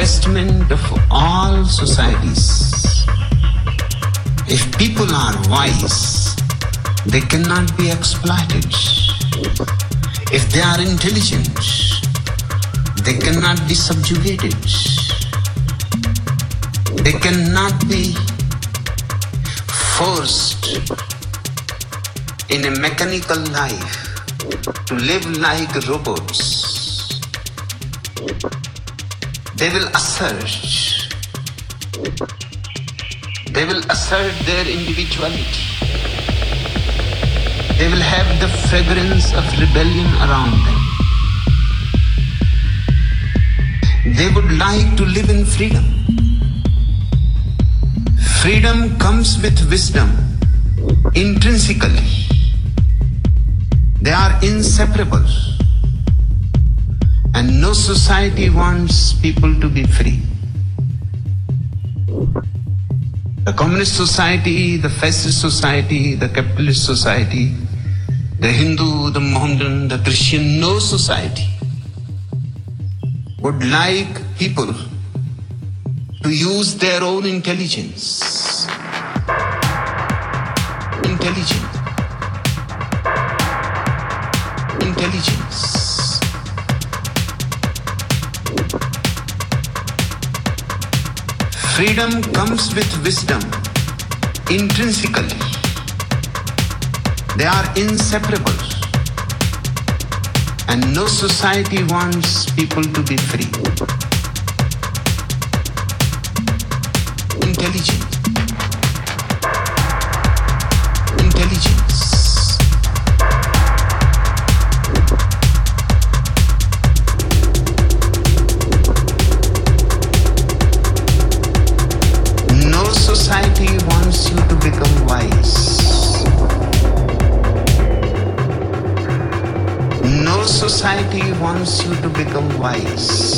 Investment of all societies. If people are wise, they cannot be exploited. If they are intelligent, they cannot be subjugated. They cannot be forced in a mechanical life to live like robots. They will assert, they will assert their individuality. They will have the fragrance of rebellion around them. They would like to live in freedom. Freedom comes with wisdom intrinsically. They are inseparable. And no society wants people to be free. The communist society, the fascist society, the capitalist society, the Hindu, the Mohammedan, the Christian, no society would like people to use their own intelligence. Intelligence. Intelligence. Freedom comes with wisdom intrinsically. They are inseparable. And no society wants people to be free. Intelligent. Wants you to become wise.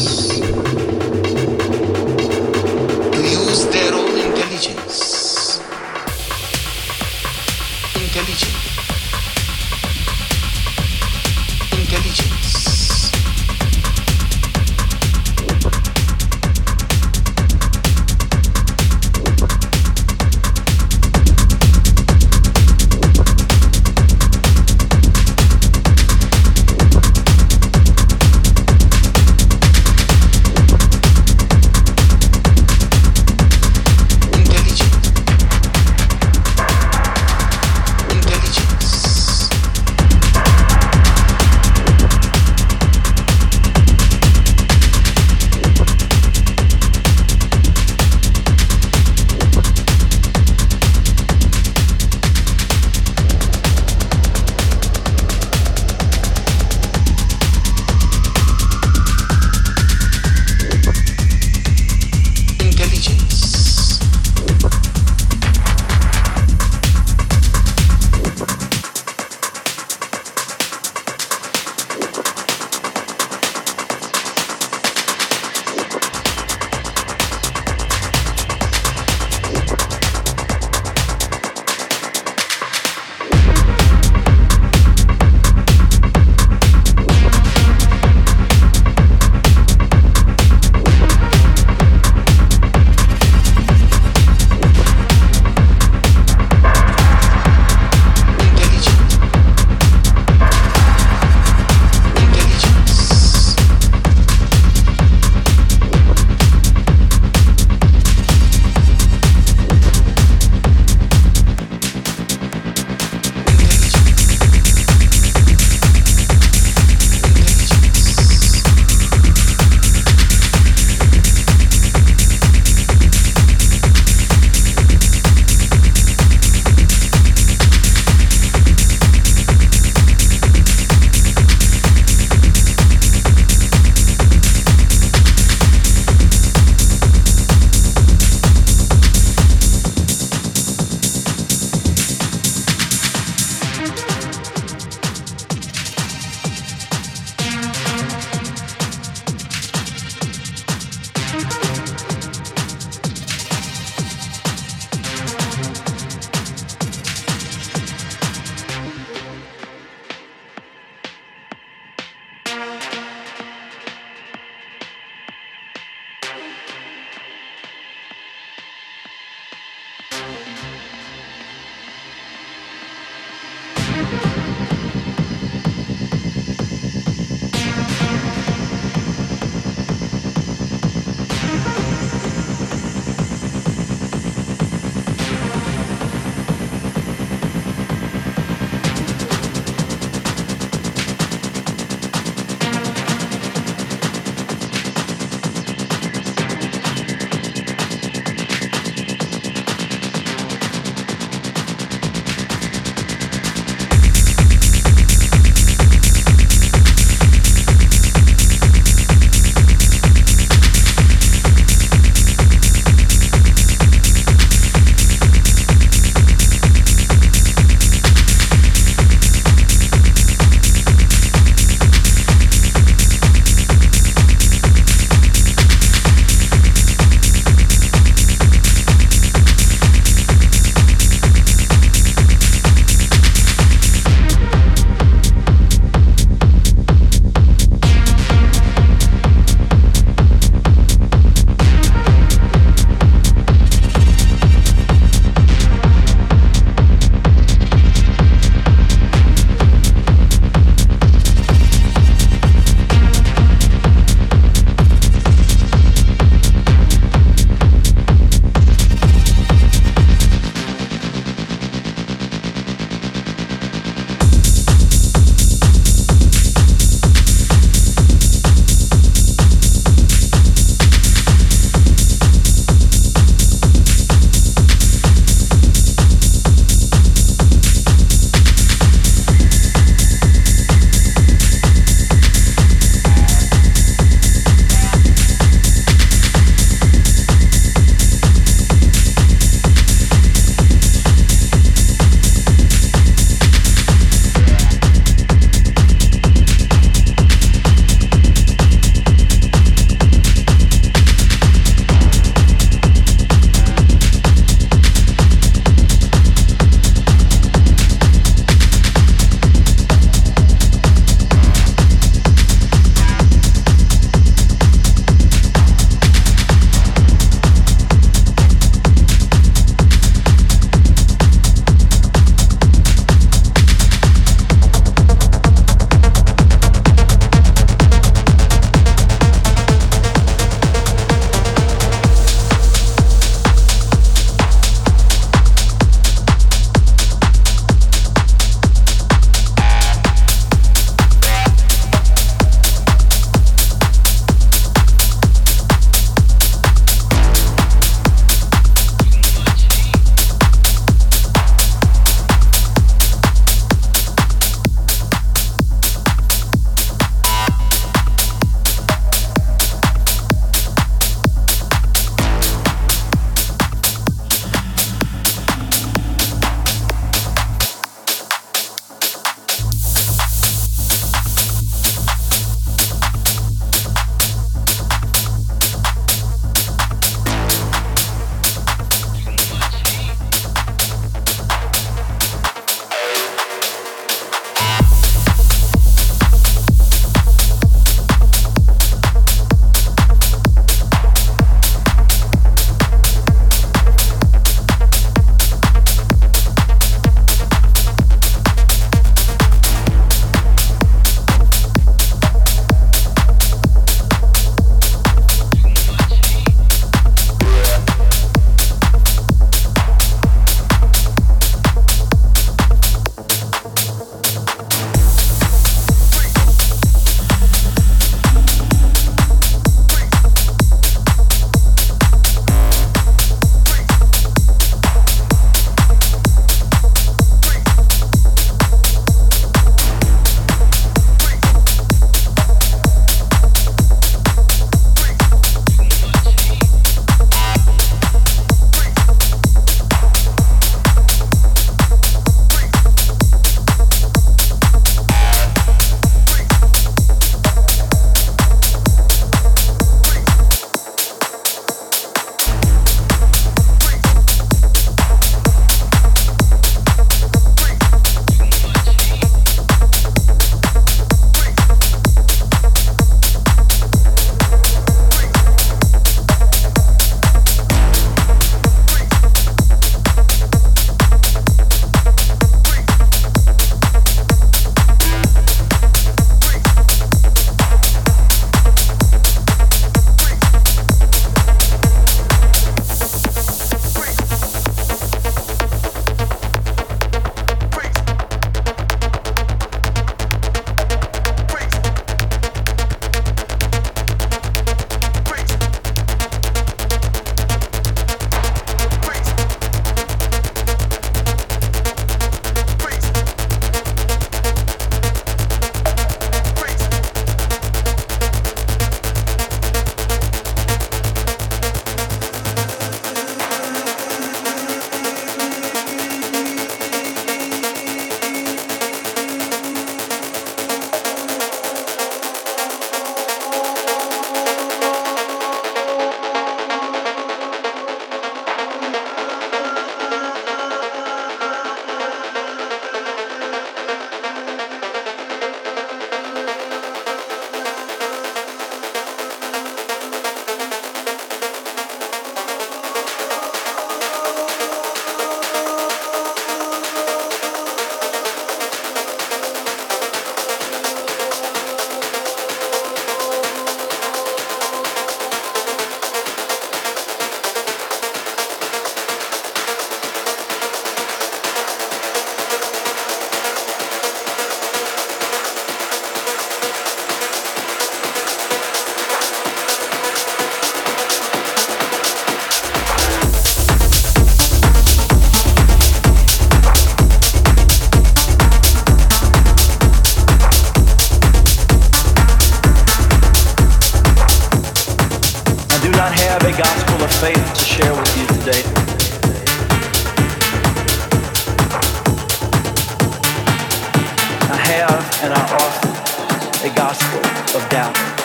And I offer a gospel of doubt.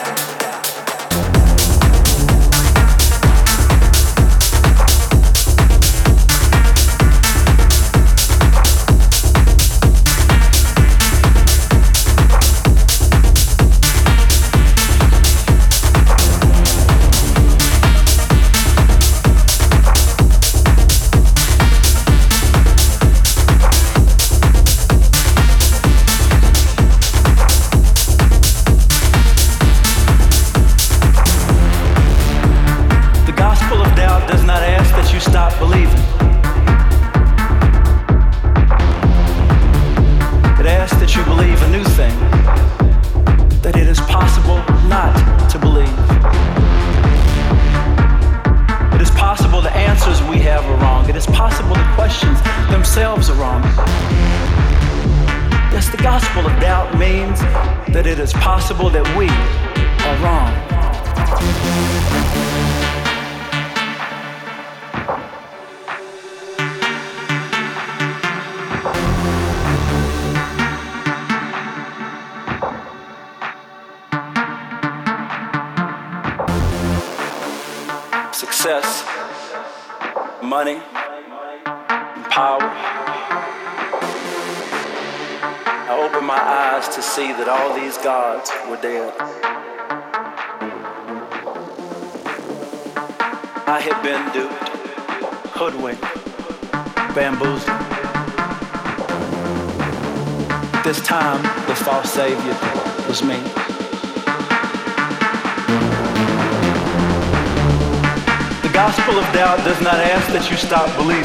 Stop believing.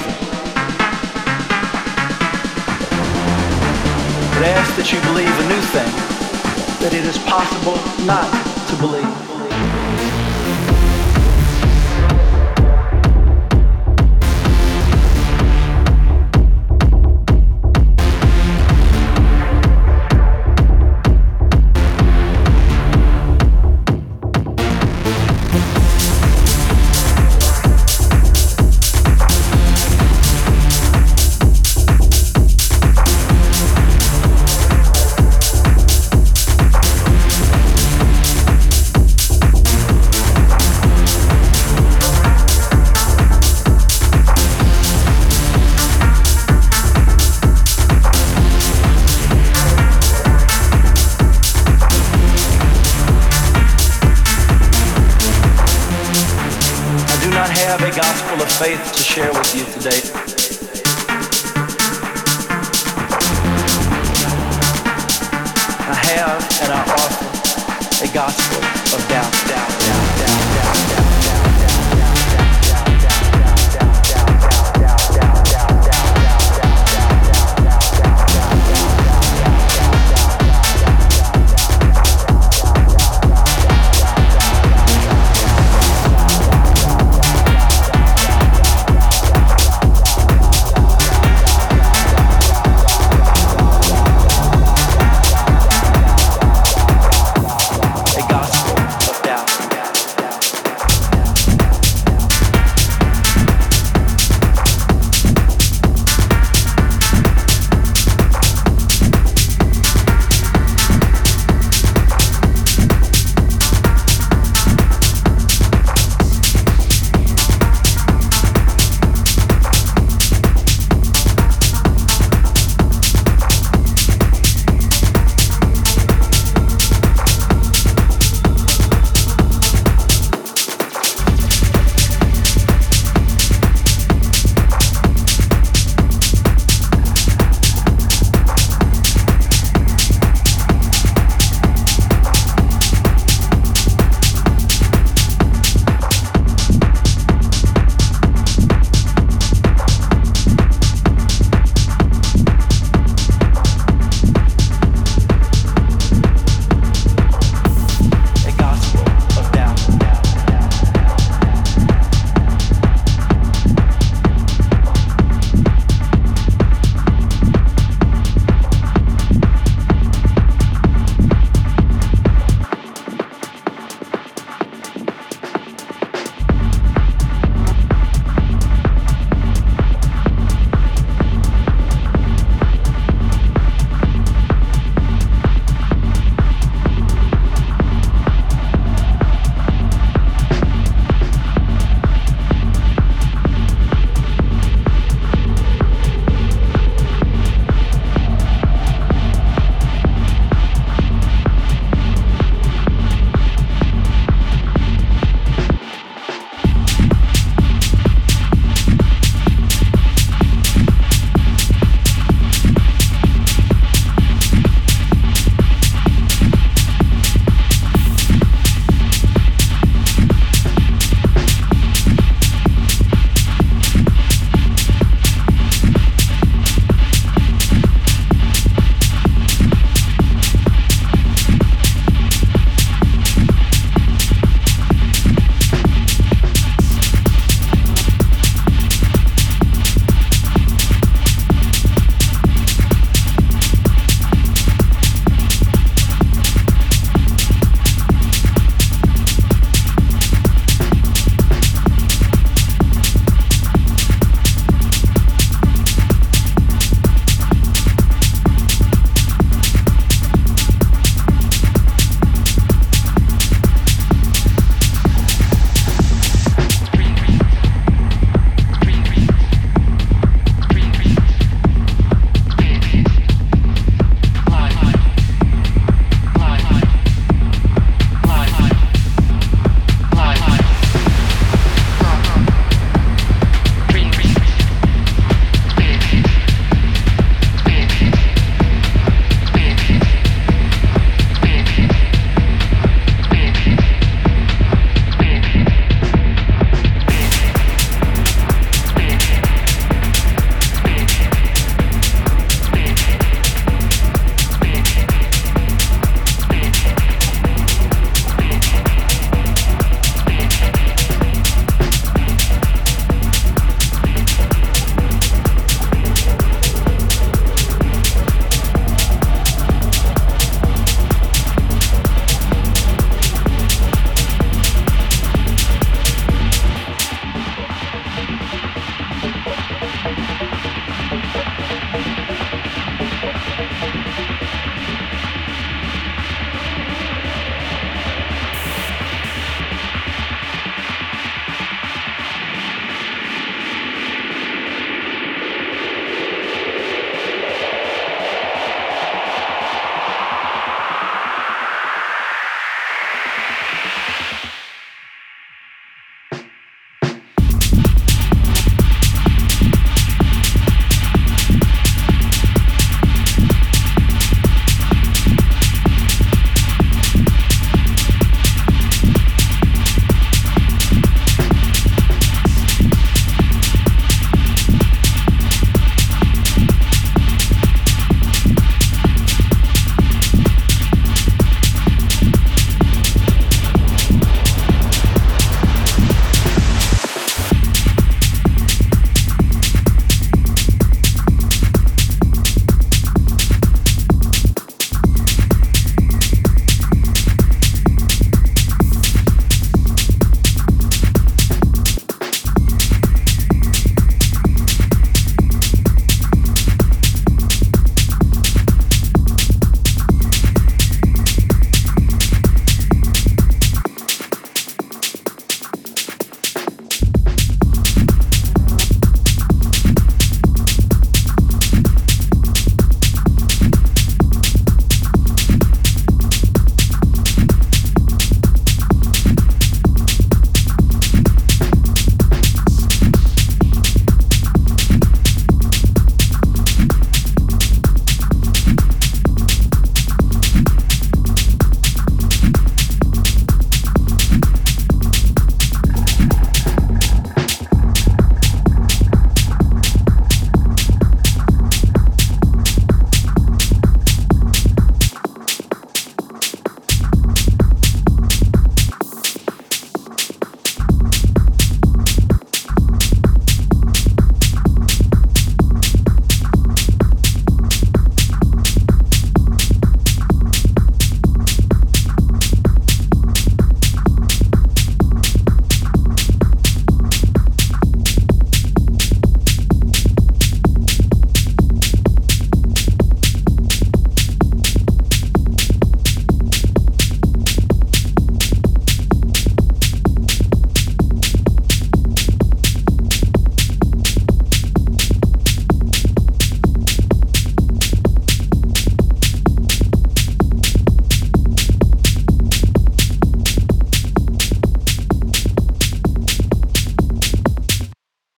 It asks that you believe a new thing, that it is possible not to believe.